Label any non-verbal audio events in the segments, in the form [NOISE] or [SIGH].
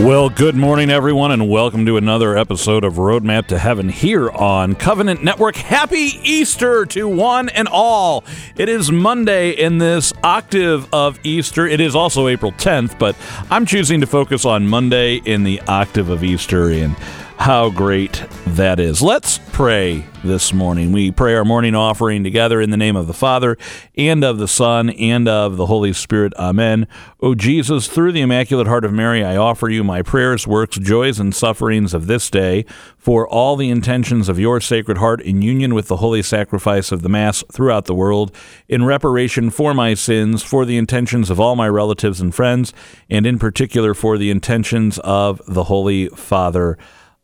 Well, good morning, everyone, and welcome to another episode of Roadmap to Heaven here on Covenant Network. Happy Easter to one and all. It is Monday in this octave of Easter. It is also April 10th, but I'm choosing to focus on Monday in the octave of Easter. And how great that is. Let's pray this morning. We pray our morning offering together in the name of the Father, and of the Son, and of the Holy Spirit. Amen. O Jesus, through the Immaculate Heart of Mary, I offer you my prayers, works, joys, and sufferings of this day for all the intentions of your Sacred Heart in union with the holy sacrifice of the Mass throughout the world, in reparation for my sins, for the intentions of all my relatives and friends, and in particular for the intentions of the Holy Father.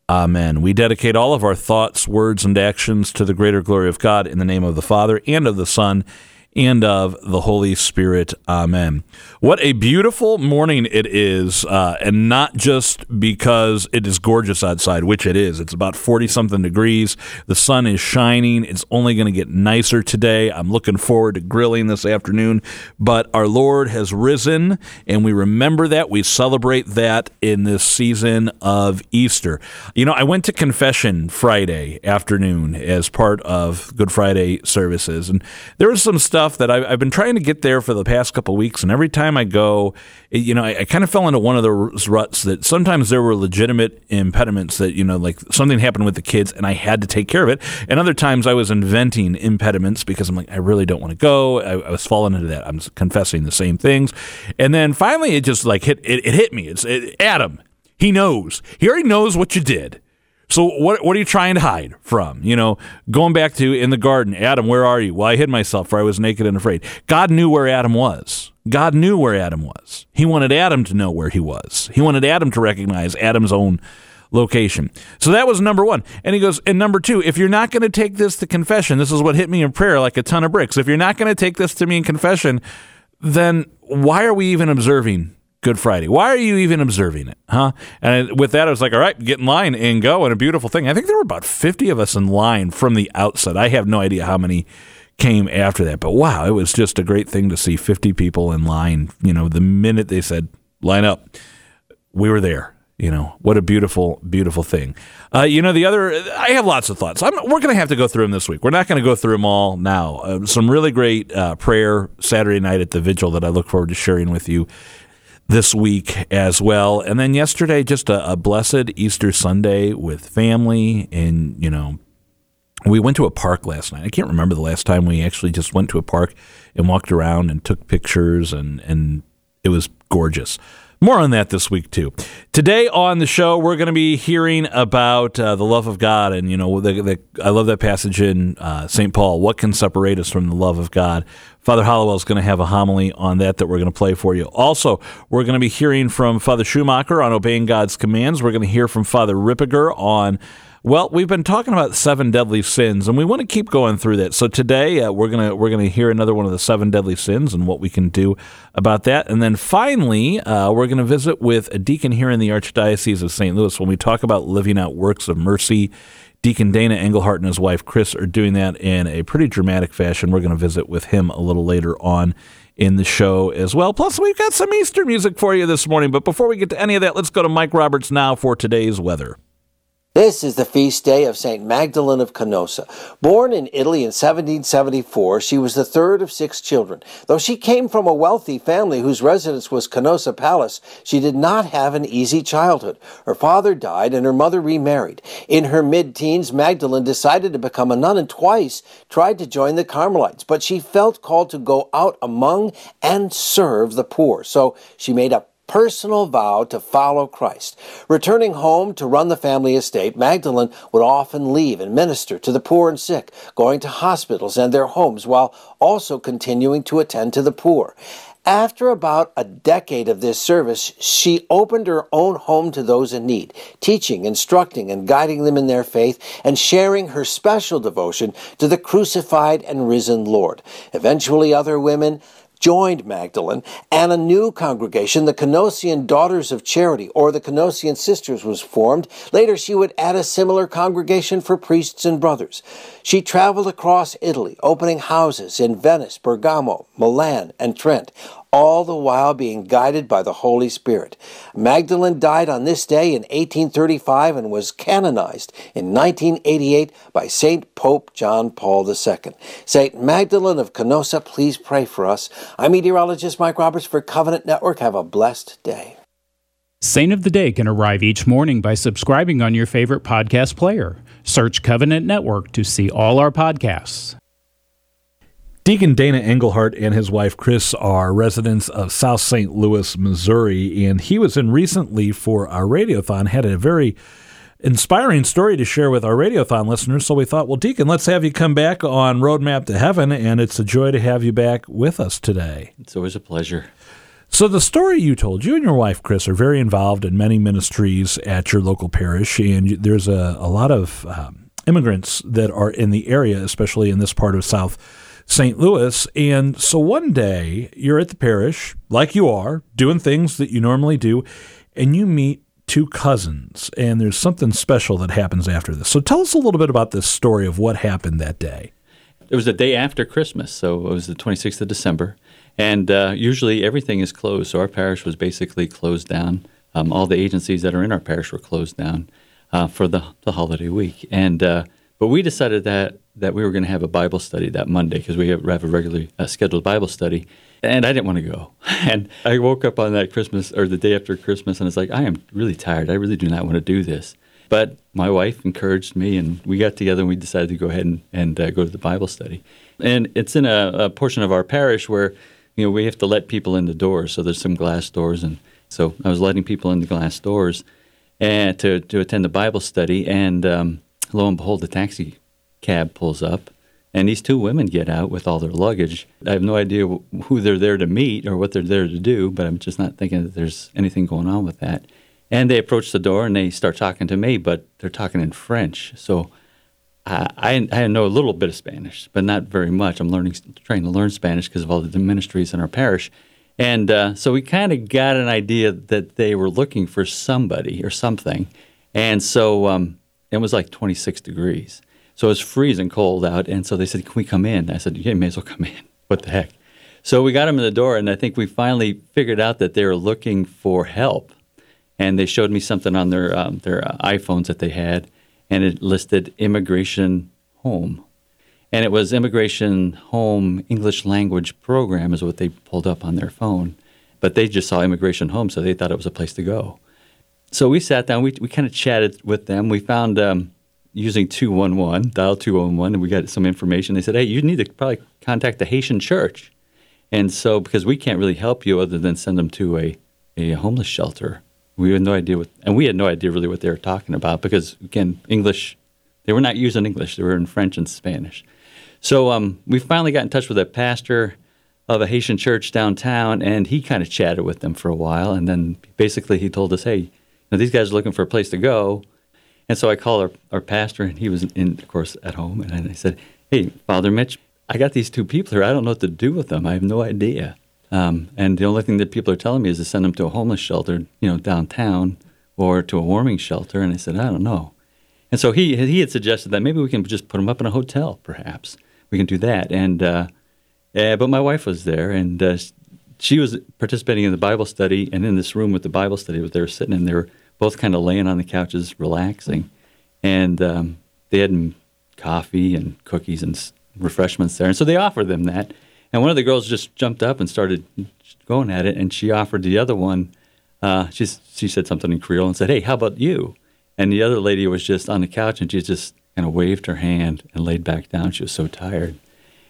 Amen. We dedicate all of our thoughts, words, and actions to the greater glory of God in the name of the Father and of the Son and of the Holy Spirit. Amen. What a beautiful morning it is, uh, and not just because it is gorgeous outside, which it is. It's about 40 something degrees. The sun is shining. It's only going to get nicer today. I'm looking forward to grilling this afternoon. But our Lord has risen, and we remember that. We celebrate that in this season of Easter. You know, I went to confession Friday afternoon as part of Good Friday services, and there was some stuff stuff that I've, I've, been trying to get there for the past couple weeks, and every time I go, it, you know, I, I, kind of fell into one of those ruts that sometimes there were legitimate impediments that you know, like something happened with the kids, and I had to take care of it, and other times I was inventing impediments because I'm like, I really don't want to go. I, I was falling into that. I'm confessing the same things, and then finally it just like hit it, it hit me. It's it, Adam. He knows. He already knows what you did. So what what are you trying to hide from? You know, going back to in the garden, Adam, where are you? Well, I hid myself for I was naked and afraid. God knew where Adam was. God knew where Adam was. He wanted Adam to know where he was. He wanted Adam to recognize Adam's own location. So that was number one. And he goes, and number two, if you're not going to take this to confession, this is what hit me in prayer like a ton of bricks. If you're not going to take this to me in confession, then why are we even observing Good Friday. Why are you even observing it, huh? And with that, I was like, all right, get in line and go. And a beautiful thing. I think there were about 50 of us in line from the outset. I have no idea how many came after that, but wow, it was just a great thing to see 50 people in line. You know, the minute they said, line up, we were there. You know, what a beautiful, beautiful thing. Uh, you know, the other, I have lots of thoughts. I'm, we're going to have to go through them this week. We're not going to go through them all now. Uh, some really great uh, prayer Saturday night at the vigil that I look forward to sharing with you this week as well. And then yesterday, just a, a, blessed Easter Sunday with family. And, you know, we went to a park last night. I can't remember the last time we actually just went to a park and walked around and took pictures, and, and it was gorgeous. More on that this week, too. Today on the show, we're going to be hearing about uh, the love of God. And, you know, the, the, I love that passage in uh, St. Paul. What can separate us from the love of God? Father Hollowell is going to have a homily on that that we're going to play for you. Also, we're going to be hearing from Father Schumacher on obeying God's commands. We're going to hear from Father Ripperger on well, we've been talking about seven deadly sins, and we want to keep going through that. So today uh, we're gonna we're gonna hear another one of the seven deadly sins and what we can do about that. And then finally, uh, we're gonna visit with a deacon here in the Archdiocese of St. Louis when we talk about living out works of mercy. Deacon Dana Engelhardt and his wife Chris are doing that in a pretty dramatic fashion. We're going to visit with him a little later on in the show as well. Plus, we've got some Easter music for you this morning. But before we get to any of that, let's go to Mike Roberts now for today's weather. This is the feast day of St. Magdalene of Canossa. Born in Italy in 1774, she was the third of six children. Though she came from a wealthy family whose residence was Canossa Palace, she did not have an easy childhood. Her father died and her mother remarried. In her mid-teens, Magdalene decided to become a nun and twice tried to join the Carmelites, but she felt called to go out among and serve the poor. So she made up personal vow to follow Christ. Returning home to run the family estate, Magdalene would often leave and minister to the poor and sick, going to hospitals and their homes while also continuing to attend to the poor. After about a decade of this service, she opened her own home to those in need, teaching, instructing, and guiding them in their faith, and sharing her special devotion to the crucified and risen Lord. Eventually, other women joined Magdalene, and a new congregation, the Canossian Daughters of Charity, or the Canossian Sisters, was formed. Later, she would add a similar congregation for priests and brothers. She traveled across Italy, opening houses in Venice, Bergamo, Milan, and Trent. All the while being guided by the Holy Spirit. Magdalene died on this day in 1835 and was canonized in 1988 by St. Pope John Paul II. St. Magdalene of Canossa, please pray for us. I'm meteorologist Mike Roberts for Covenant Network. Have a blessed day. Saint of the Day can arrive each morning by subscribing on your favorite podcast player. Search Covenant Network to see all our podcasts. Deacon Dana Engelhardt and his wife Chris are residents of South St. Louis, Missouri, and he was in recently for our radiothon, had a very inspiring story to share with our radiothon listeners. So we thought, well, Deacon, let's have you come back on Roadmap to Heaven, and it's a joy to have you back with us today. It's always a pleasure. So the story you told, you and your wife Chris are very involved in many ministries at your local parish, and there's a, a lot of um, immigrants that are in the area, especially in this part of South St. Louis. And so one day you're at the parish, like you are, doing things that you normally do, and you meet two cousins, and there's something special that happens after this. So tell us a little bit about this story of what happened that day. It was the day after Christmas, so it was the 26th of December, and uh, usually everything is closed. So our parish was basically closed down. Um, all the agencies that are in our parish were closed down uh, for the, the holiday week, and uh, but we decided that that we were going to have a Bible study that Monday because we have, have a regularly uh, scheduled Bible study, and I didn't want to go. [LAUGHS] And I woke up on that Christmas or the day after Christmas, and it's like, I am really tired. I really do not want to do this. But my wife encouraged me, and we got together and we decided to go ahead and, and uh, go to the Bible study. And it's in a, a, portion of our parish where you know we have to let people in the doors. So there's some glass doors, and so I was letting people in the glass doors and to to attend the Bible study. And um, lo and behold, the taxi cab pulls up, and these two women get out with all their luggage. I have no idea who they're there to meet or what they're there to do, but I'm just not thinking that there's anything going on with that. And they approach the door and they start talking to me, but they're talking in French. So I, I, I know a little bit of Spanish, but not very much. I'm learning, trying to learn Spanish because of all the ministries in our parish. And uh, so we kind of got an idea that they were looking for somebody or something. And so um, it was like 26 degrees. So it was freezing cold out, and so they said, "Can we come in?" I said, "Yeah, you may as well come in. [LAUGHS] What the heck?" So we got them in the door, and I think we finally figured out that they were looking for help. And they showed me something on their um, their uh, iPhones that they had, and it listed immigration home, and it was immigration home English language program is what they pulled up on their phone, but they just saw immigration home, so they thought it was a place to go. So we sat down, we we kind of chatted with them. We found. Um, using 211, dial 211, and we got some information. They said, hey, you need to probably contact the Haitian church. And so, because we can't really help you other than send them to a, a homeless shelter, we had no idea what, and we had no idea really what they were talking about because, again, English, they were not using English, they were in French and Spanish. So um, we finally got in touch with a pastor of a Haitian church downtown, and he kind of chatted with them for a while. And then basically he told us, hey, know, these guys are looking for a place to go and so I called our, our pastor, and he was in, of course, at home. And I said, Hey, Father Mitch, I got these two people here. I don't know what to do with them. I have no idea. Um, and the only thing that people are telling me is to send them to a homeless shelter, you know, downtown or to a warming shelter. And I said, I don't know. And so he, he had suggested that maybe we can just put them up in a hotel, perhaps. We can do that. And, uh, uh, but my wife was there, and uh, she was participating in the Bible study. And in this room with the Bible study, they were sitting in there both kind of laying on the couches, relaxing. And um, they had coffee and cookies and refreshments there. And so they offered them that. And one of the girls just jumped up and started going at it. And she offered the other one, uh, she, she said something in Creole and said, Hey, how about you? And the other lady was just on the couch and she just kind of waved her hand and laid back down. She was so tired.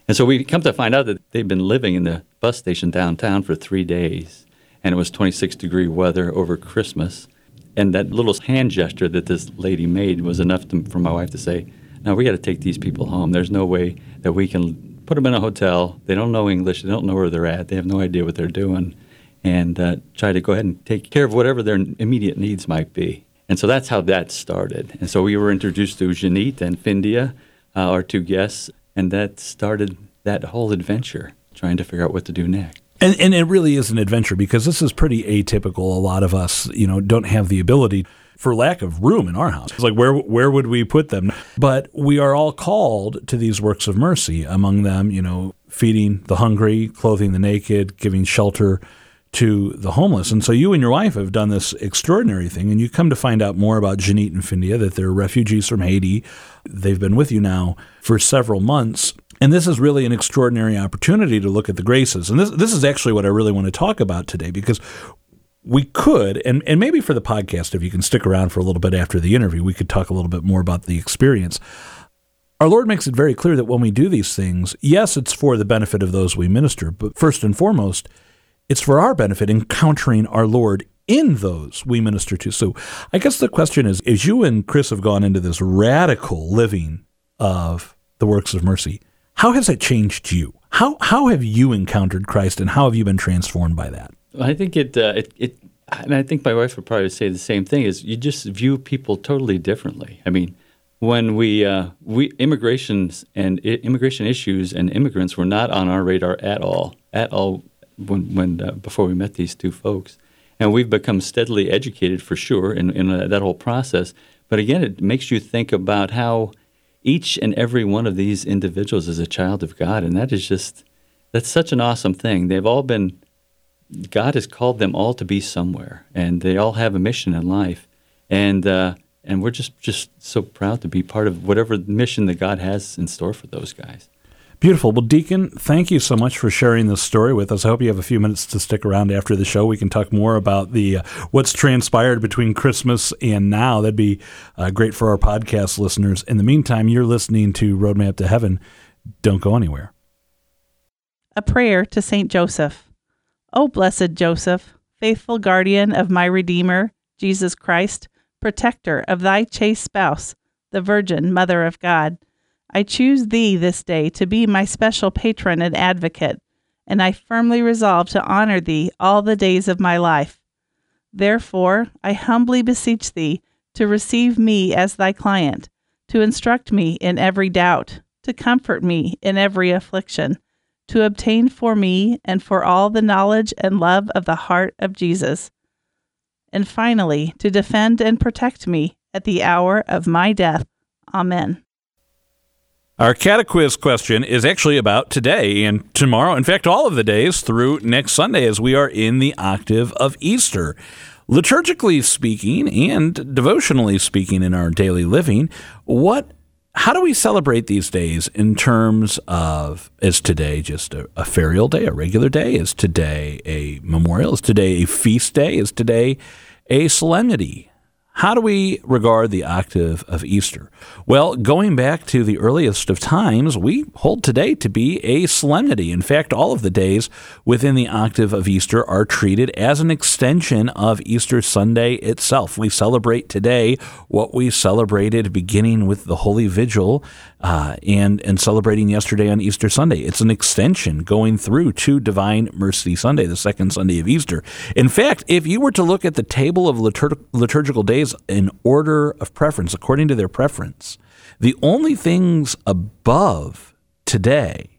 And so we come to find out that they'd been living in the bus station downtown for three days. And it was 26 degree weather over Christmas. And that little hand gesture that this lady made was enough to, for my wife to say, "Now we got to take these people home. There's no way that we can put them in a hotel. They don't know English. They don't know where they're at. They have no idea what they're doing." And uh, try to go ahead and take care of whatever their immediate needs might be. And so that's how that started. And so we were introduced to Janit and Findia, uh, our two guests, and that started that whole adventure, trying to figure out what to do next. And, and it really is an adventure because this is pretty atypical. A lot of us, you know, don't have the ability for lack of room in our house. It's like where where would we put them? But we are all called to these works of mercy. Among them, you know, feeding the hungry, clothing the naked, giving shelter to the homeless. And so you and your wife have done this extraordinary thing, and you come to find out more about Janit and Findia, that they're refugees from Haiti. They've been with you now for several months. And this is really an extraordinary opportunity to look at the graces. And this, this is actually what I really want to talk about today because we could, and, and maybe for the podcast, if you can stick around for a little bit after the interview, we could talk a little bit more about the experience. Our Lord makes it very clear that when we do these things, yes, it's for the benefit of those we minister, but first and foremost, it's for our benefit encountering our Lord in those we minister to. So I guess the question is as you and Chris have gone into this radical living of the works of mercy, how has that changed you? How, how have you encountered Christ and how have you been transformed by that? I think it, uh, it, it, and I think my wife would probably say the same thing. Is you just view people totally differently. I mean, when we uh, we immigrations and immigration issues and immigrants were not on our radar at all, at all when when uh, before we met these two folks, and we've become steadily educated for sure in, in uh, that whole process. But again, it makes you think about how each and every one of these individuals is a child of God, and that is just that's such an awesome thing. They've all been God has called them all to be somewhere, and they all have a mission in life, and uh, and we're just just so proud to be part of whatever mission that God has in store for those guys. Beautiful. Well, Deacon, thank you so much for sharing this story with us. I hope you have a few minutes to stick around after the show. We can talk more about the uh, what's transpired between Christmas and now. That'd be uh, great for our podcast listeners. In the meantime, you're listening to Roadmap to Heaven. Don't go anywhere. A prayer to Saint Joseph. O blessed Joseph, faithful guardian of my Redeemer, Jesus Christ, protector of thy chaste spouse, the Virgin Mother of God I choose thee this day to be my special patron and advocate, and I firmly resolve to honor thee all the days of my life. Therefore, I humbly beseech thee to receive me as thy client, to instruct me in every doubt, to comfort me in every affliction, to obtain for me and for all the knowledge and love of the heart of Jesus, and finally, to defend and protect me at the hour of my death. Amen. Our catequiz question is actually about today and tomorrow. In fact, all of the days through next Sunday as we are in the octave of Easter. Liturgically speaking and devotionally speaking in our daily living, what how do we celebrate these days in terms of is today just a, a ferial day, a regular day? Is today a memorial? Is today a feast day? Is today a solemnity? How do we regard the octave of Easter? Well, going back to the earliest of times, we hold today to be a solemnity. In fact, all of the days within the octave of Easter are treated as an extension of Easter Sunday itself. We celebrate today what we celebrated beginning with the Holy Vigil uh, and and celebrating yesterday on Easter Sunday. It's an extension going through to Divine Mercy Sunday, the second Sunday of Easter. In fact, if you were to look at the table of liturg- liturgical days in order of preference, according to their preference, the only things above today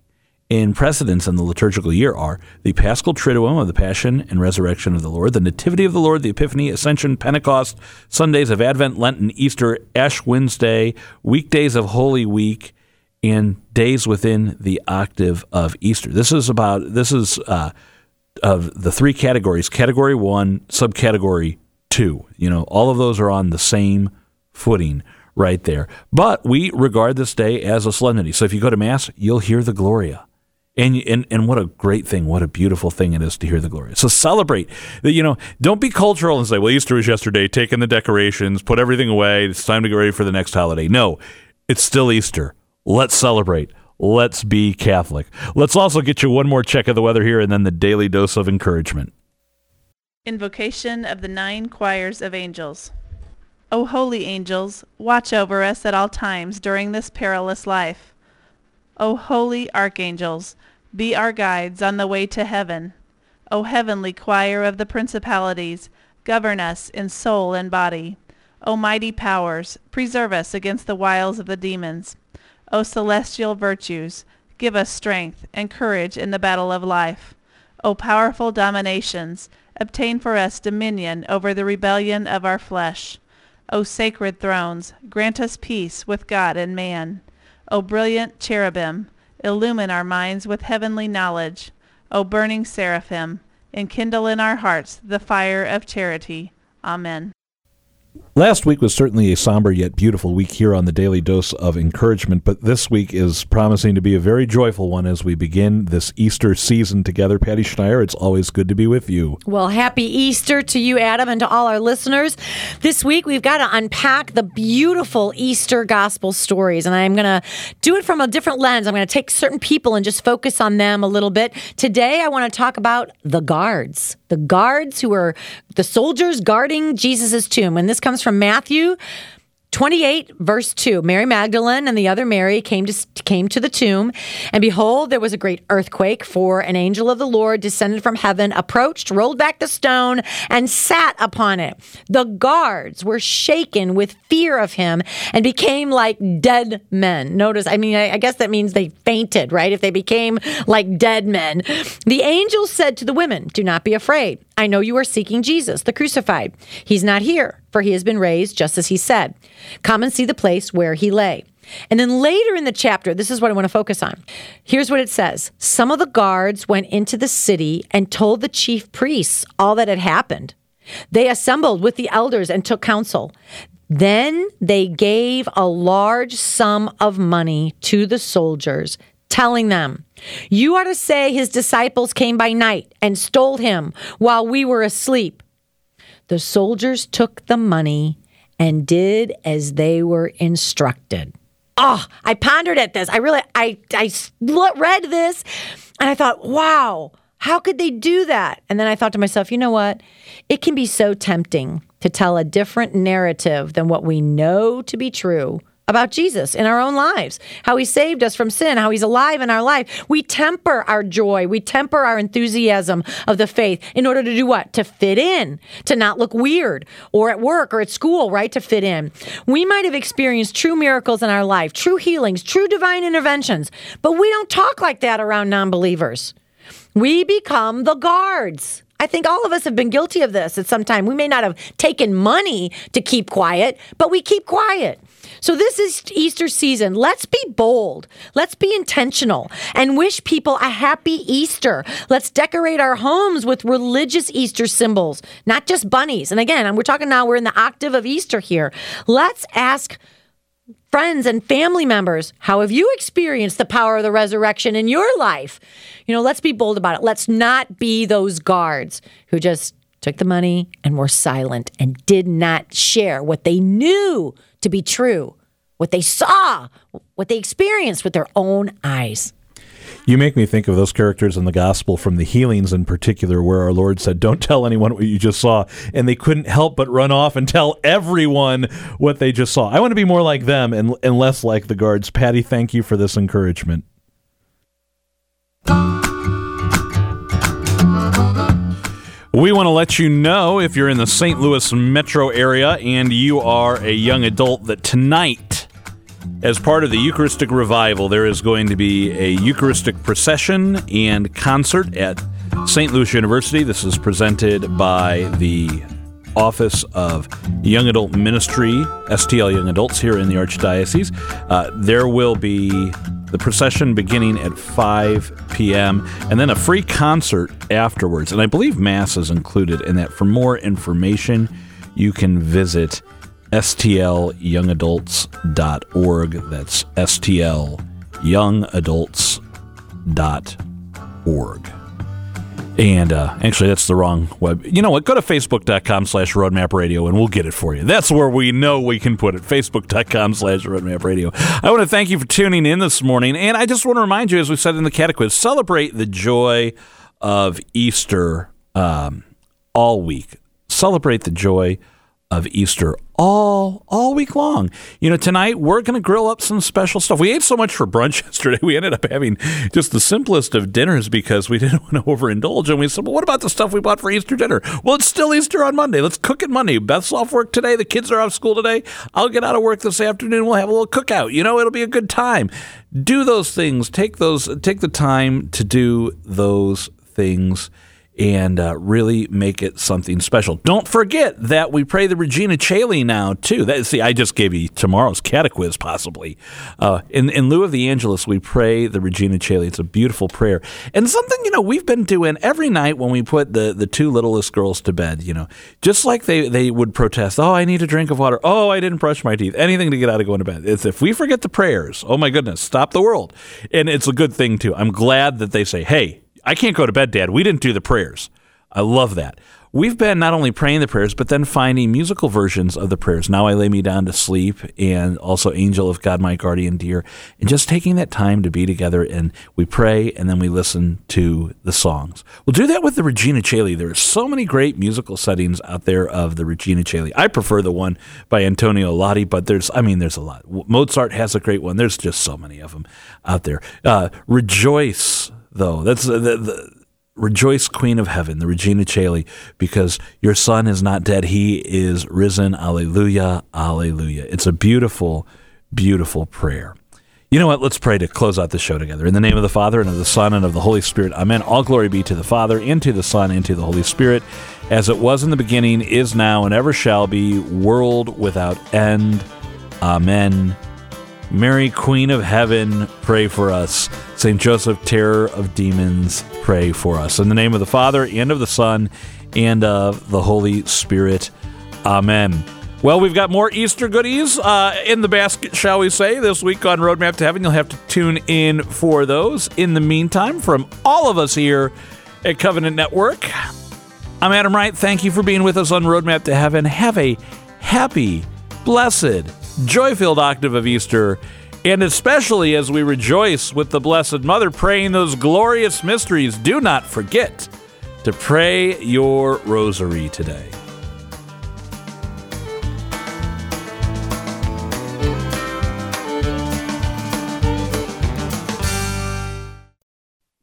in precedence in the liturgical year are the Paschal Triduum of the Passion and Resurrection of the Lord, the Nativity of the Lord, the Epiphany, Ascension, Pentecost, Sundays of Advent, Lent, and Easter, Ash Wednesday, weekdays of Holy Week, and days within the octave of Easter. This is about this is uh, of the three categories: category one, subcategory two. You know, all of those are on the same footing right there. But we regard this day as a solemnity. So if you go to Mass, you'll hear the Gloria. And, and and what a great thing, what a beautiful thing it is to hear the glory. So celebrate. You know, don't be cultural and say, "Well, Easter was yesterday. Take in the decorations, put everything away. It's time to get ready for the next holiday." No, it's still Easter. Let's celebrate. Let's be Catholic. Let's also get you one more check of the weather here, and then the daily dose of encouragement. Invocation of the Nine Choirs of Angels. O holy angels, watch over us at all times during this perilous life. O holy archangels, be our guides on the way to heaven. O heavenly choir of the principalities, govern us in soul and body. O mighty powers, preserve us against the wiles of the demons. O celestial virtues, give us strength and courage in the battle of life. O powerful dominations, obtain for us dominion over the rebellion of our flesh. O sacred thrones, grant us peace with God and man. O brilliant cherubim, illumine our minds with heavenly knowledge. O burning seraphim, enkindle in our hearts the fire of charity. Amen. Last week was certainly a somber yet beautiful week here on the Daily Dose of Encouragement, but this week is promising to be a very joyful one as we begin this Easter season together. Patty Schneier, it's always good to be with you. Well, happy Easter to you, Adam, and to all our listeners. This week we've got to unpack the beautiful Easter gospel stories, and I'm going to do it from a different lens. I'm going to take certain people and just focus on them a little bit. Today I want to talk about the guards, the guards who were the soldiers guarding Jesus' tomb. And this comes from Matthew 28 verse 2 Mary Magdalene and the other Mary came to came to the tomb and behold there was a great earthquake for an angel of the Lord descended from heaven approached rolled back the stone and sat upon it. The guards were shaken with fear of him and became like dead men. Notice I mean I, I guess that means they fainted right? If they became like dead men. The angel said to the women do not be afraid. I know you are seeking Jesus, the crucified. He's not here, for he has been raised just as he said. Come and see the place where he lay. And then later in the chapter, this is what I want to focus on. Here's what it says Some of the guards went into the city and told the chief priests all that had happened. They assembled with the elders and took counsel. Then they gave a large sum of money to the soldiers telling them, You are to say his disciples came by night and stole him while we were asleep. The soldiers took the money and did as they were instructed. Oh, I pondered at this. I really, I, I read this and I thought, wow, how could they do that? And then I thought to myself, you know what? It can be so tempting to tell a different narrative than what we know to be true about Jesus in our own lives, how he saved us from sin, how he's alive in our life. We temper our joy, we temper our enthusiasm of the faith in order to do what? To fit in, to not look weird, or at work or at school, right? To fit in. We might have experienced true miracles in our life, true healings, true divine interventions, but we don't talk like that around non believers. We become the guards. I think all of us have been guilty of this at some time. We may not have taken money to keep quiet, but we keep quiet. So this is Easter season. Let's be bold. Let's be intentional and wish people a happy Easter. Let's decorate our homes with religious Easter symbols, not just bunnies. And again, we're talking now, we're in the octave of Easter here. Let's ask friends and family members, how have you experienced the power of the resurrection in your life? You know, let's be bold about it. Let's not be those guards who just took the money and were silent and did not share what they knew to be true, what they saw, what they experienced with their own eyes. You make me think of those characters in the gospel from the healings in particular, where our Lord said, Don't tell anyone what you just saw. And they couldn't help but run off and tell everyone what they just saw. I want to be more like them and, and less like the guards. Patty, thank you for this encouragement. We want to let you know if you're in the St. Louis metro area and you are a young adult that tonight, as part of the Eucharistic revival, there is going to be a Eucharistic procession and concert at St. Louis University. This is presented by the Office of Young Adult Ministry, STL Young Adults, here in the Archdiocese. Uh, there will be the procession beginning at 5 p.m., and then a free concert afterwards. And I believe Mass is included in that. For more information, you can visit stlyoungadults.org. That's stlyoungadults.org. And uh, actually, that's the wrong web. You know what? Go to facebook.com slash roadmap radio and we'll get it for you. That's where we know we can put it. Facebook.com slash roadmap radio. I want to thank you for tuning in this morning. And I just want to remind you, as we said in the catechism, celebrate the joy of Easter um, all week. Celebrate the joy of Easter all all week long. You know, tonight we're going to grill up some special stuff. We ate so much for brunch [LAUGHS] yesterday. We ended up having just the simplest of dinners because we [LAUGHS] didn't want to overindulge. And we said, "Well, what about the stuff we bought for Easter dinner?" Well, it's still Easter on Monday. Let's cook it Monday. Beth's off work today. The kids are off school today. I'll get out of work this afternoon. We'll have a little cookout. You know, it'll be a good time. Do those things. Take those. Take the time to do those things and uh, really make it something special. Don't forget that we pray the Regina Caeli now too. That, see, I just gave you tomorrow's catequiz possibly. Uh, in in lieu of the Angelus, we pray the Regina Caeli. It's a beautiful prayer and something you know we've been doing every night when we put the the two littlest girls to bed. You know, just like they they would protest. Oh, I need a drink of water. Oh, I didn't brush my teeth. Anything to get out of going to bed. It's if we forget the prayers. Oh my goodness, stop the world. And it's a good thing too. I'm glad that they say, hey I can't go to bed, Dad. We didn't do the prayers. I love that. We've been not only praying the prayers, but then finding musical versions of the prayers. Now I lay me down to sleep, and also Angel of God, my guardian dear, and just taking that time to be together and we pray and then we listen to the songs. We'll do that with the Regina Caeli. There are so many great musical settings out there of the Regina Caeli. I prefer the one by Antonio Lotti, but there's, I mean, there's a lot. Mozart has a great one. There's just so many of them out there. Uh, Rejoice though. That's the, the, Rejoice, Queen of Heaven, the Regina Caeli, because your son is not dead. He is risen. Alleluia, alleluia. It's a beautiful, beautiful prayer. You know what? Let's pray to close out the show together. In the name of the Father, and of the Son, and of the Holy Spirit. Amen. All glory be to the Father, and to the Son, and to the Holy Spirit, as it was in the beginning, is now, and ever shall be, world without end. Amen. Mary, Queen of Heaven, pray for us. St. Joseph, terror of demons, pray for us. In the name of the Father, and of the Son, and of the Holy Spirit. Amen. Well, we've got more Easter goodies uh, in the basket, shall we say, this week on Roadmap to Heaven. You'll have to tune in for those. In the meantime, from all of us here at Covenant Network, I'm Adam Wright. Thank you for being with us on Roadmap to Heaven. Have a happy, blessed, joy filled octave of Easter, and especially as we rejoice with the Blessed Mother praying those glorious mysteries, do not forget to pray your rosary today.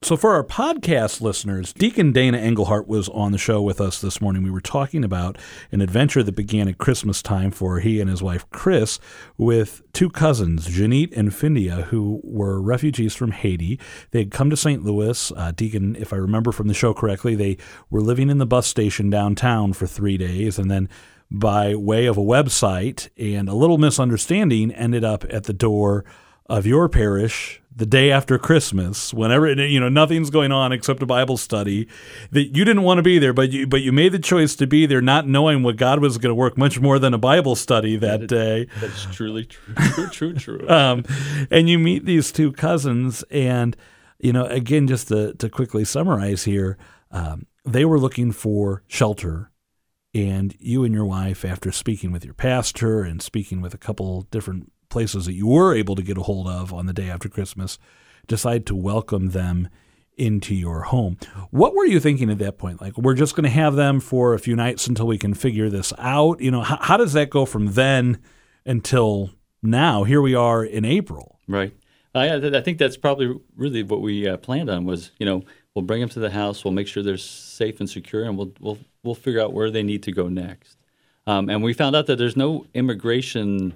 So, for our podcast listeners, Deacon Dana Engelhardt was on the show with us this morning. We were talking about an adventure that began at Christmas time for he and his wife Chris with two cousins, Janit and Findia, who were refugees from Haiti. They had come to St. Louis. Uh, Deacon, if I remember from the show correctly, they were living in the bus station downtown for three days and then by way of a website and a little misunderstanding ended up at the door of your parish the day after Christmas, whenever you know nothing's going on except a Bible study, that you didn't want to be there, but you but you made the choice to be there, not knowing what God was going to work much more than a Bible study that, that day. That's truly true, [LAUGHS] true, true, true. um, and you meet these two cousins, and you know, again, just to to quickly summarize here, um, they were looking for shelter. And you and your wife, after speaking with your pastor and speaking with a couple different places that you were able to get a hold of on the day after Christmas, decide to welcome them into your home. What were you thinking at that point? Like, we're just going to have them for a few nights until we can figure this out. You know, how, how does that go from then until now? Here we are in April. Right. I, I think that's probably really what we uh, planned on was, you know, we'll bring them to the house, we'll make sure they're safe and secure, and we'll we'll we'll figure out where they need to go next. Um, and we found out that there's no immigration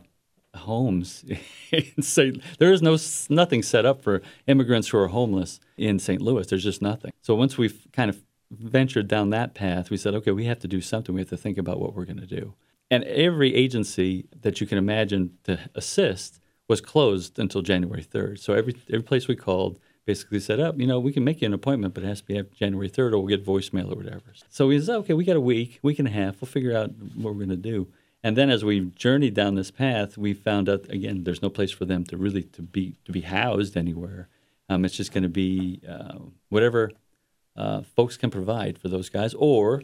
homes [LAUGHS] in St. There is no nothing set up for immigrants who are homeless in St. Louis. There's just nothing. So once we've kind of ventured down that path, we said, okay, we have to do something. We have to think about what we're going to do. And every agency that you can imagine to assist was closed until January 3rd. So every every place we called basically said, up, oh, you know, we can make you an appointment, but it has to be after January 3rd or we'll get voicemail or whatever. So we said, okay, we got a week, week and a half. We'll figure out what we're going to do. And then as we journeyed down this path, we found out again there's no place for them to really to be to be housed anywhere. Um, it's just going to be uh, whatever uh, folks can provide for those guys, or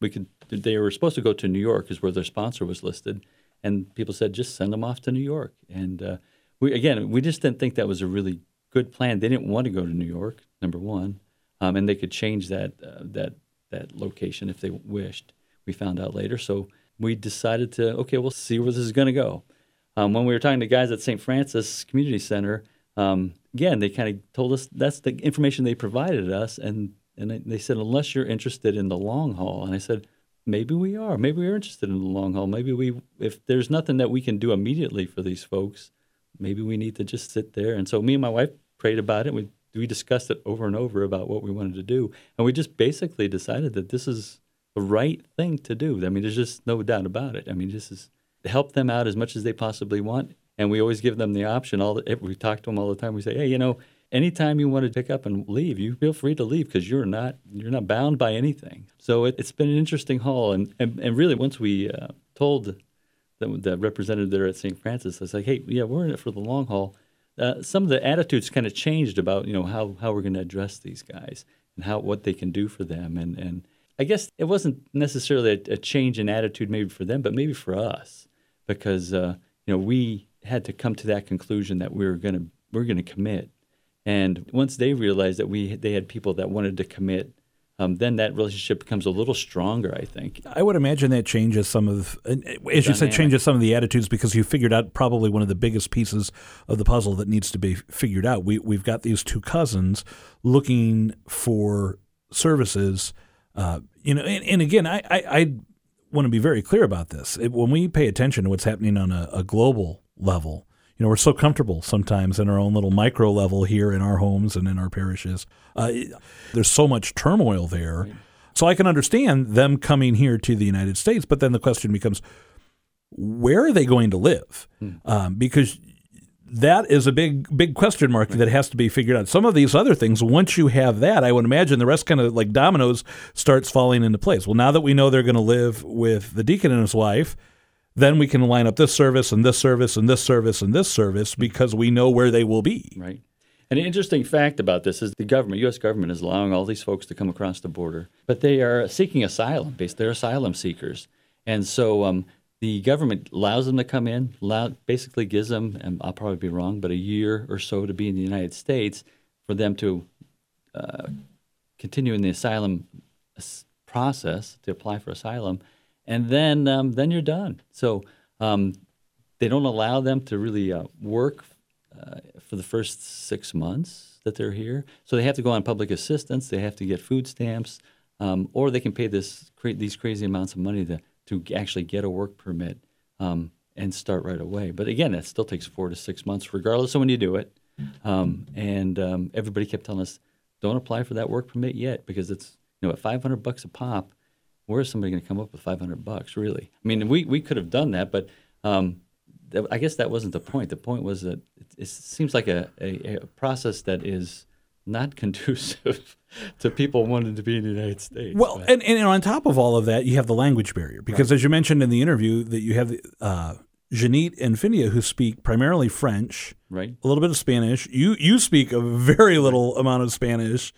we could. They were supposed to go to New York, is where their sponsor was listed, and people said just send them off to New York. And uh, we again, we just didn't think that was a really good plan. They didn't want to go to New York, number one, um, and they could change that uh, that that location if they wished. We found out later, so we decided to, okay, we'll see where this is going to go. Um, when we were talking to guys at St. Francis Community Center, um, again, they kind of told us that's the information they provided us. And, and they said, unless you're interested in the long haul. And I said, maybe we are. Maybe we're interested in the long haul. Maybe we, if there's nothing that we can do immediately for these folks, maybe we need to just sit there. And so me and my wife prayed about it. We we discussed it over and over about what we wanted to do, and we just basically decided that this is the right thing to do. I mean, there's just no doubt about it. I mean, this is help them out as much as they possibly want, and we always give them the option. All the, we talk to them all the time. We say, hey, you know, anytime you want to pick up and leave, you feel free to leave because you're not you're not bound by anything. So it, has been an interesting haul, and and, and really once we uh, told the, the representative there at St. Francis, I was like, hey, yeah, we're in it for the long haul uh, some of the attitudes kind of changed about you know how, how we're going to address these guys and how what they can do for them and and I guess it wasn't necessarily a, a change in attitude maybe for them but maybe for us because uh, you know we had to come to that conclusion that we were going to we we're going to commit and once they realized that we they had people that wanted to commit um, then that relationship becomes a little stronger. I think. I would imagine that changes some of, as you said, changes some of the attitudes because you figured out probably one of the biggest pieces of the puzzle that needs to be figured out. We we've got these two cousins looking for services. Uh, you know, and, and again, I, I, I want to be very clear about this. It, when we pay attention to what's happening on a, a global level, you know, we're so comfortable sometimes in our own little micro level here in our homes and in our parishes. Uh, there's so much turmoil there. So I can understand them coming here to the United States, but then the question becomes, where are they going to live? Hmm. Um, because that is a big, big question mark that has to be figured out. Some of these other things, once you have that, I would imagine the rest kind of like dominoes starts falling into place. Well, now that we know they're going to live with the deacon and his wife, then we can line up this service and this service and this service and this service because we know where they will be. Right. An interesting fact about this is the government, U.S. government, is allowing all these folks to come across the border, but they are seeking asylum. Based, they're asylum seekers, and so um, the government allows them to come in, allow, basically gives them, and I'll probably be wrong, but a year or so to be in the United States for them to uh, continue in the asylum process to apply for asylum and then um, then you're done. So um, they don't allow them to really uh, work uh, for the first six months that they're here. So they have to go on public assistance. They have to get food stamps, um, or they can pay this cra- these crazy amounts of money to to actually get a work permit um, and start right away. But again, it still takes four to six months, regardless of when you do it. Um, and um, everybody kept telling us, don't apply for that work permit yet because it's you know at 500 bucks a pop where is somebody going to come up with 500 bucks really i mean we, we could have done that but um, i guess that wasn't the point the point was that it, it seems like a, a, a, process that is not [LAUGHS] conducive to people wanting to be in the united states well and, and on top of all of that you have the language barrier because right. as you mentioned in the interview that you have uh, and Findia, who speak primarily French, right, a little bit of Spanish. You you speak a very little amount of Spanish,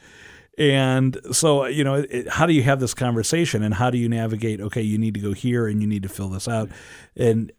and so, you know, it, how do you have this conversation and how do you navigate? Okay, you need to go here and you need to fill this out. And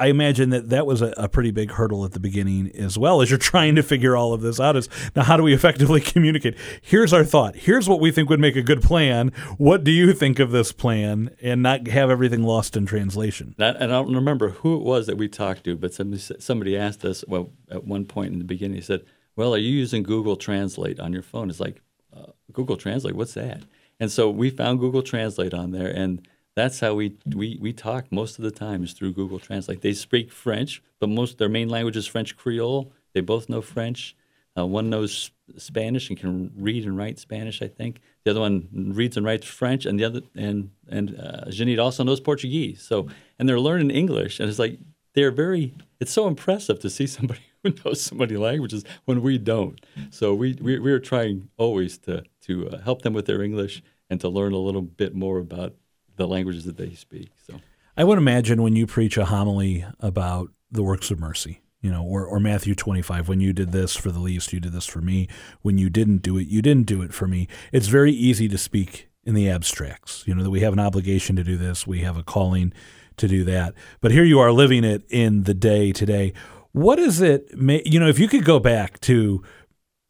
I imagine that that was a, a, pretty big hurdle at the beginning as well as you're trying to figure all of this out. Is now how do we effectively [LAUGHS] communicate? Here's our thought. Here's what we think would make a good plan. What do you think of this plan? And not have everything lost in translation. and I don't remember who it was that we talked to, but somebody somebody asked us. Well, at one point in the beginning, he said, "Well, are you using Google Translate on your phone?" It's like uh, Google Translate, what's that? And so we found Google Translate on there, and that's how we, we, we talk most of the time is through Google Translate. They speak French, but most their main language is French Creole. They both know French. Uh, one knows Spanish and can read and write Spanish, I think. The other one reads and writes French, and the other and and uh, also knows Portuguese. So and they're learning English, and it's like they're very. It's so impressive to see [LAUGHS] somebody who knows so many languages when we don't. So we we, we are trying always to to uh, help them with their English and to learn a little bit more about the languages that they speak. So I would imagine when you preach a homily about the works of mercy, you know, or, or Matthew 25, when you did this for the least, you did this for me. When you didn't do it, you didn't do it for me. It's very easy to speak in the abstracts, you know, that we have an obligation to do this, we have a calling to do that. But here you are living it in the day today. What is it, you know, if you could go back to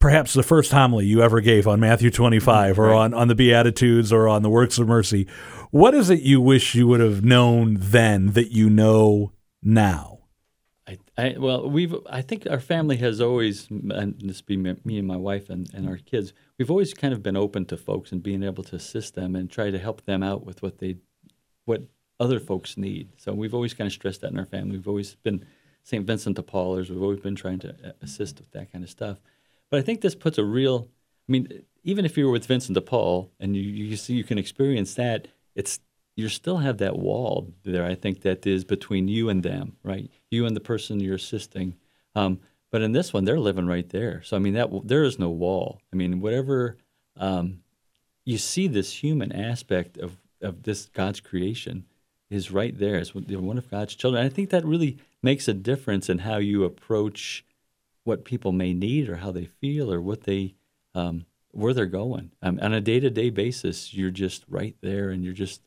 perhaps the first homily you ever gave on Matthew 25 or right. on, on the Beatitudes or on the works of mercy, what is it you wish you would have known then that you know now? I, I, well, we've. I think our family has always, and this be me and my wife and, and our kids. We've always kind of been open to folks and being able to assist them and try to help them out with what they, what other folks need. So we've always kind of stressed that in our family. We've always been St. Vincent de Paulers. We've always been trying to uh, assist with that kind of stuff. But I think this puts a real. I mean, even if you were with Vincent de Paul and you you see you can experience that, it's you still have that wall there. I think that is between you and them, right? You and the person you're assisting. Um, but in this one, they're living right there. So I mean, that there is no wall. I mean, whatever um, you see, this human aspect of of this God's creation is right there. It's one of God's children. And I think that really makes a difference in how you approach what people may need or how they feel or what they um, where they're going. Um, on a day to day basis, you're just right there and you're just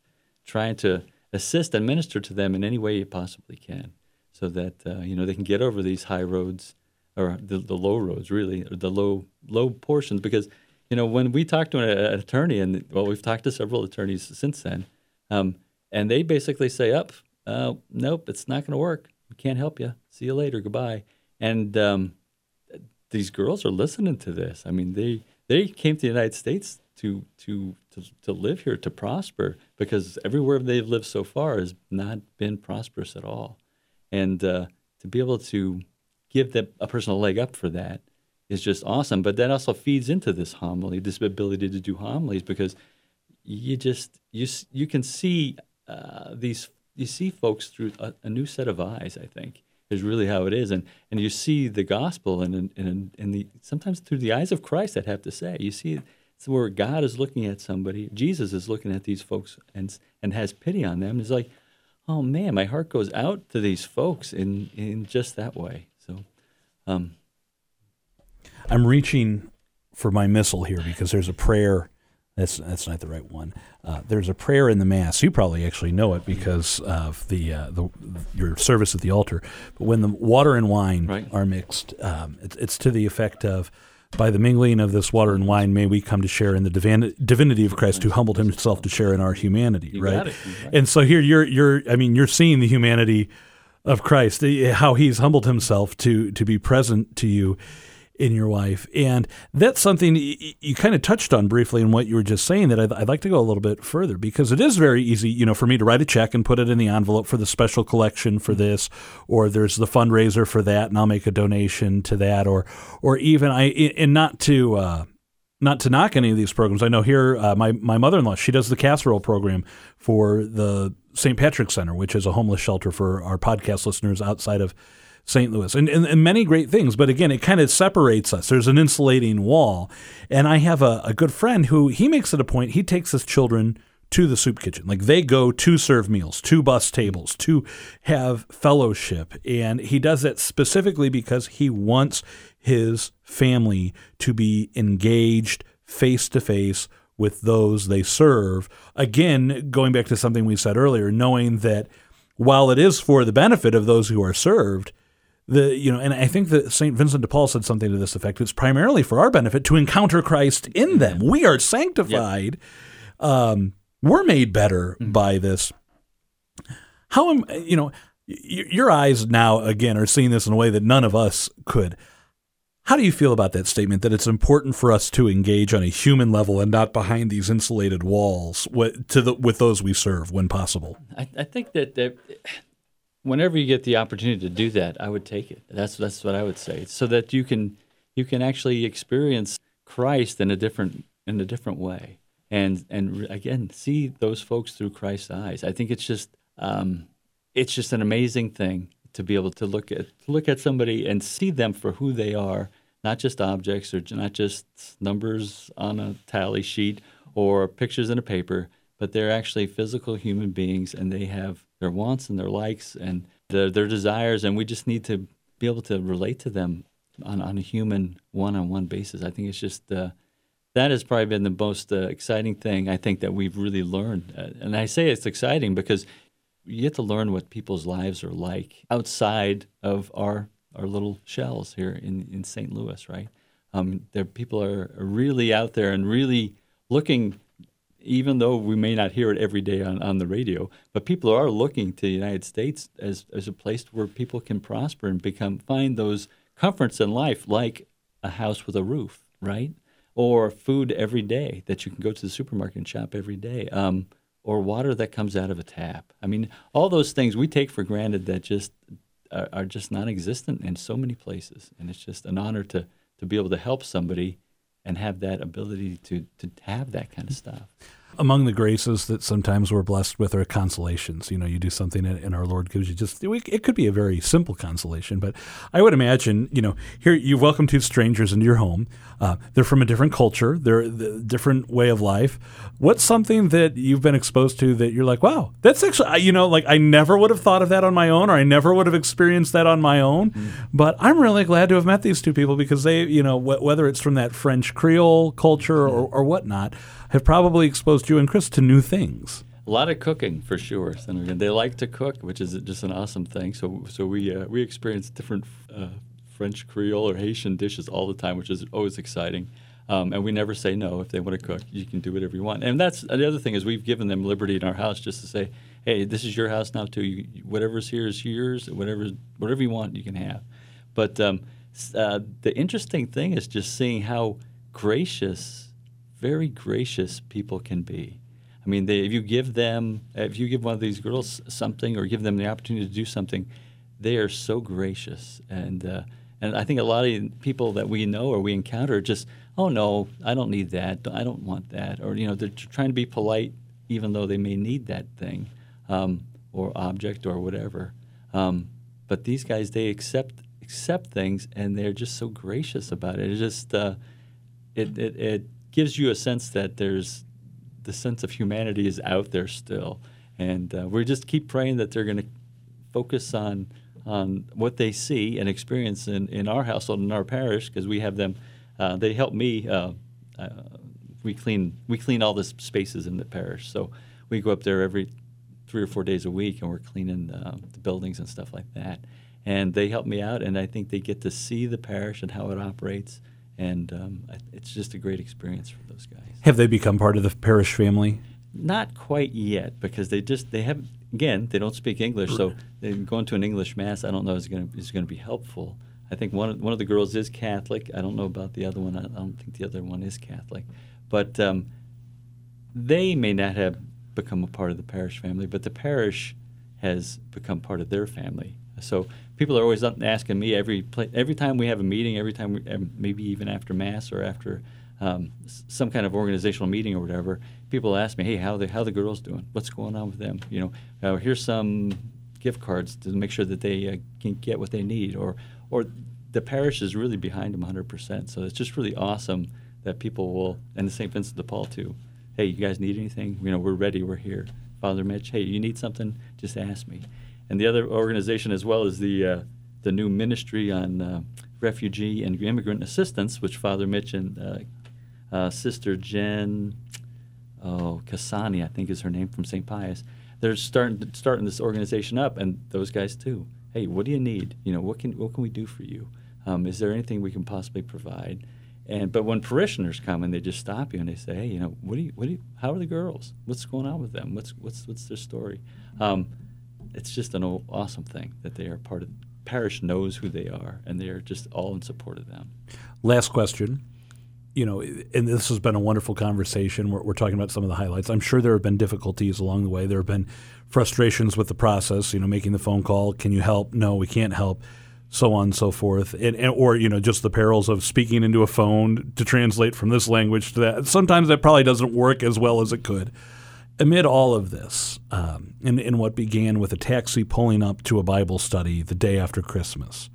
trying to assist and minister to them in any way you possibly can, so that uh, you know they can get over these high roads or the, the low roads, really, or the low low portions. Because you know when we talked to an, an attorney, and well, we've talked to several attorneys since then, um, and they basically say, "Up, uh, nope, it's not going to work. We can't help you. See you later. Goodbye." And um, these girls are listening to this. I mean, they they came to the United States to to to, to live here to prosper because everywhere they've lived so far has not been prosperous at all, and uh, to be able to give a person a leg up for that is just awesome. But that also feeds into this homily, this ability to do homilies, because you just you you can see uh, these you see folks through a, a, new set of eyes. I think is really how it is, and and you see the gospel and and and the sometimes through the eyes of Christ. I'd have to say, you see it's where God is looking at somebody. Jesus is looking at these folks and and has pity on them. It's like, oh man, my heart goes out to these folks in in just that way. So, um, I'm reaching for my missal here because there's a prayer. That's that's not the right one. Uh, there's a prayer in the mass. You probably actually know it because of the uh, the your service at the altar. But when the water and wine right. are mixed, um, it, it's to the effect of by the mingling of this water and wine, may we come to share in the divin- divinity of Christ, who humbled himself to share in our humanity. Right? right? And so here you're you're I mean you're seeing the humanity of Christ, how He's humbled Himself to to be present to you in your life. And that's something you, you kind of touched on briefly in what you were just saying that I'd, I'd, like to go a little bit further because it is very easy, you know, for me to write a check and put it in the envelope for the special collection for this, or there's the fundraiser for that, and I'll make a donation to that, or, or even I, and not to, uh, not to knock any of these programs. I know here, uh, my my mother in law, she does the casserole program for the St. Patrick's Center, which is a homeless shelter for our podcast listeners outside of St. Louis, and, and, and, many great things. But again, it kind of separates us. There's an insulating wall. And I have a, a good friend who he makes it a point, he takes his children to the soup kitchen. Like they go to serve meals, to bus tables, to have fellowship. And he does that specifically because he wants his family to be engaged face to face with those they serve. Again, going back to something we said earlier, knowing that while it is for the benefit of those who are served, the you know, and I think that Saint Vincent de Paul said something to this effect. It's primarily for our benefit to encounter Christ in them. We are sanctified. Yep. Um, we're made better mm-hmm. by this. How am you know? Your eyes now again are seeing this in a way that none of us could. How do you feel about that statement that it's important for us to engage on a human level and not behind these insulated walls with, to the, with those we serve when possible? I, I think that, that whenever you get the opportunity to do that, I would take it. That's that's what I would say, so that you can you can actually experience Christ in a different in a different way, and and again see those folks through Christ's eyes. I think it's just um, it's just an amazing thing to be able to look at to look at somebody and see them for who they are, not just objects or not just numbers on a tally sheet or pictures in a paper, but they're actually physical human beings and they have their wants and their likes and their, their desires, and we just need to be able to relate to them on, on a human one-on-one basis. I think it's just uh, that has probably been the most uh, exciting thing I think that we've really learned. Uh, and I say it's exciting because you get to learn what people's lives are like outside of our our little shells here in, in St. Louis, right? Um, there people are really out there and really looking even though we may not hear it every day on, on the radio, but people are looking to the United States as, as a place where people can prosper and become find those comforts in life, like a house with a roof, right? Or food every day that you can go to the supermarket and shop every day, um, or water that comes out of a tap. I mean, all those things we take for granted that just are, are just non-existent in so many places, and it's just an honor to to be able to help somebody and have that ability to to have that kind of stuff among the graces that sometimes we're blessed with are consolations. You know, you do something and our Lord gives you just, it could be a very simple consolation, but I would imagine, you know, here you welcome two strangers into your home. Uh, they're from a different culture, they're a different way of life. What's something that you've been exposed to that you're like, wow, that's actually, you know, like I never would have thought of that on my own or I never would have experienced that on my own. Mm. But I'm really glad to have met these two people because they, you know, wh- whether it's from that French Creole culture or, or whatnot, have probably exposed you and Chris to new things. A lot of cooking for sure. They like to cook, which is just an awesome thing. So, so we uh, we experience different uh, French Creole or Haitian dishes all the time, which is always exciting. Um, and we never say no. If they want to cook, you can do whatever you want. And that's the other thing is we've given them liberty in our house just to say, hey, this is your house now too. You, whatever's here is yours. Whatever whatever you want, you can have. But um, uh, the interesting thing is just seeing how gracious very gracious people can be. I mean, they, if you give them, if you give one of these girls something or give them the opportunity to do something, they are so gracious. And uh, and I think a lot of people that we know or we encounter just, oh no, I don't need that, I don't want that, or you know, they're trying to be polite even though they may need that thing um, or object or whatever. Um, but these guys, they accept accept things and they're just so gracious about it. It just uh, it, it, it gives you a sense that there's the sense of humanity is out there still, and uh, we just keep praying that they're going to focus on on what they see and experience in, in our household in our parish because we have them. Uh, they help me. Uh, uh, we clean we clean all the spaces in the parish, so we go up there every three or four days a week, and we're cleaning uh, the buildings and stuff like that. And they help me out, and I think they get to see the parish and how it operates and um, it's just a great experience for those guys. Have they become part of the parish family? Not quite yet, because they just they have again they don't speak English, so [CLEARS THROAT] going to an English mass I don't know is going to is going to be helpful. I think one of, one of the girls is Catholic. I don't know about the other one. I don't think the other one is Catholic, but um, they may not have become a part of the parish family, but the parish has become part of their family. So people are always asking me every every time we have a meeting, every time we, maybe even after mass or after um, some kind of organizational meeting or whatever. People ask me, "Hey, how the how the girls doing? What's going on with them? You know, uh, here's some gift cards to make sure that they uh, can get what they need." Or or the parish is really behind them 100%. So it's just really awesome that people will, and the St. Vincent de Paul too. Hey, you guys need anything? You know, we're ready. We're here. Father Mitch, hey, you need something? Just ask me and the other organization as well is the uh, the new ministry on uh, refugee and immigrant assistance, which Father Mitch and uh, uh Sister Jen oh Kasani, I think is her name from St. Pius. They're starting starting this organization up, and those guys too. Hey, what do you need? You know, what can what can we do for you? Um, is there anything we can possibly provide? And but when parishioners come and they just stop you and they say, hey, you know, what do you, what do you, how are the girls? What's going on with them? What's what's what's their story? Um, it's just an awesome thing that they are part of. Parish knows who they are, and they are just all in support of them. Last question. You know, and this has been a wonderful conversation. We're, we're talking about some of the highlights. I'm sure there have been difficulties along the way. There have been frustrations with the process. You know, making the phone call. Can you help? No, we can't help so on and so forth, and, and, or you know just the perils of speaking into a phone to translate from this language to that. Sometimes that probably doesn't work as well as it could amid all of this, um, in, in what began with a taxi pulling up to a Bible study the day after Christmas,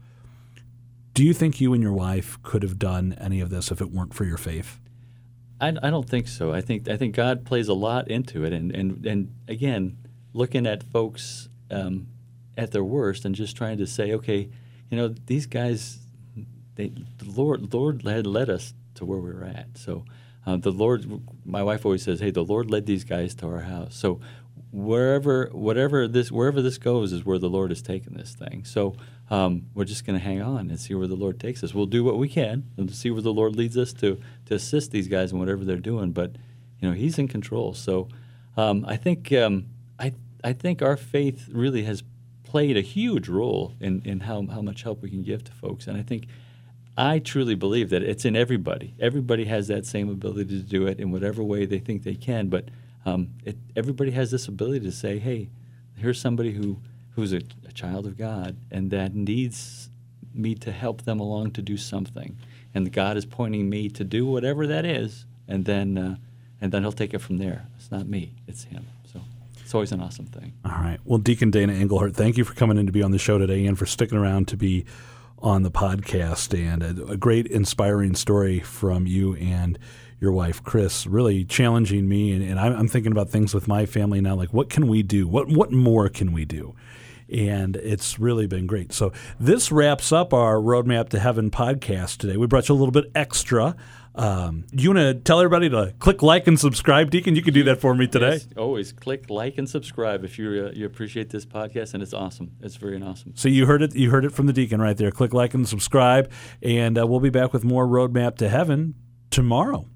do you think you and your wife could have done any of this if it weren't for your faith? I, I don't think so. I think I think God plays a lot into it, and and and again, looking at folks um, at their worst and just trying to say, okay, you know, these guys, they, the Lord Lord had led us to where we were at, so uh, the Lord, my wife always says, "Hey, the Lord led these guys to our house." So wherever, whatever this, wherever this goes, is where the Lord has taken this thing. So um, we're just going to hang on and see where the Lord takes us. We'll do what we can and see where the Lord leads us to to assist these guys in whatever they're doing. But you know, He's in control. So um, I think um, I I think our faith really has played a huge role in in how how much help we can give to folks. And I think I truly believe that it's in everybody. Everybody has that same ability to do it in whatever way they think they can. But um, it, everybody has this ability to say, "Hey, here's somebody who who's a, a, child of God and that needs me to help them along to do something." and God is pointing me to do whatever that is, and then uh, and then He'll take it from there. It's not me; it's Him. So it's always an awesome thing. All right. Well, Deacon Dana Engelhardt, thank you for coming in to be on the show today and for sticking around to be on the podcast. And a, a great, inspiring story from you and your wife, Chris, really challenging me. And, and I'm, I'm thinking about things with my family now, like what can we do? What what more can we do? and it's really been great. So this wraps up our Roadmap to Heaven podcast today. We brought you a little bit extra. Um, you want to tell everybody to click like and subscribe, Deacon? You can do that for me today. Yes, always click like and subscribe if you uh, you appreciate this podcast, and it's awesome. It's very awesome. So you heard it. You heard it from the Deacon right there. Click like and subscribe, and uh, we'll be back with more Roadmap to Heaven tomorrow.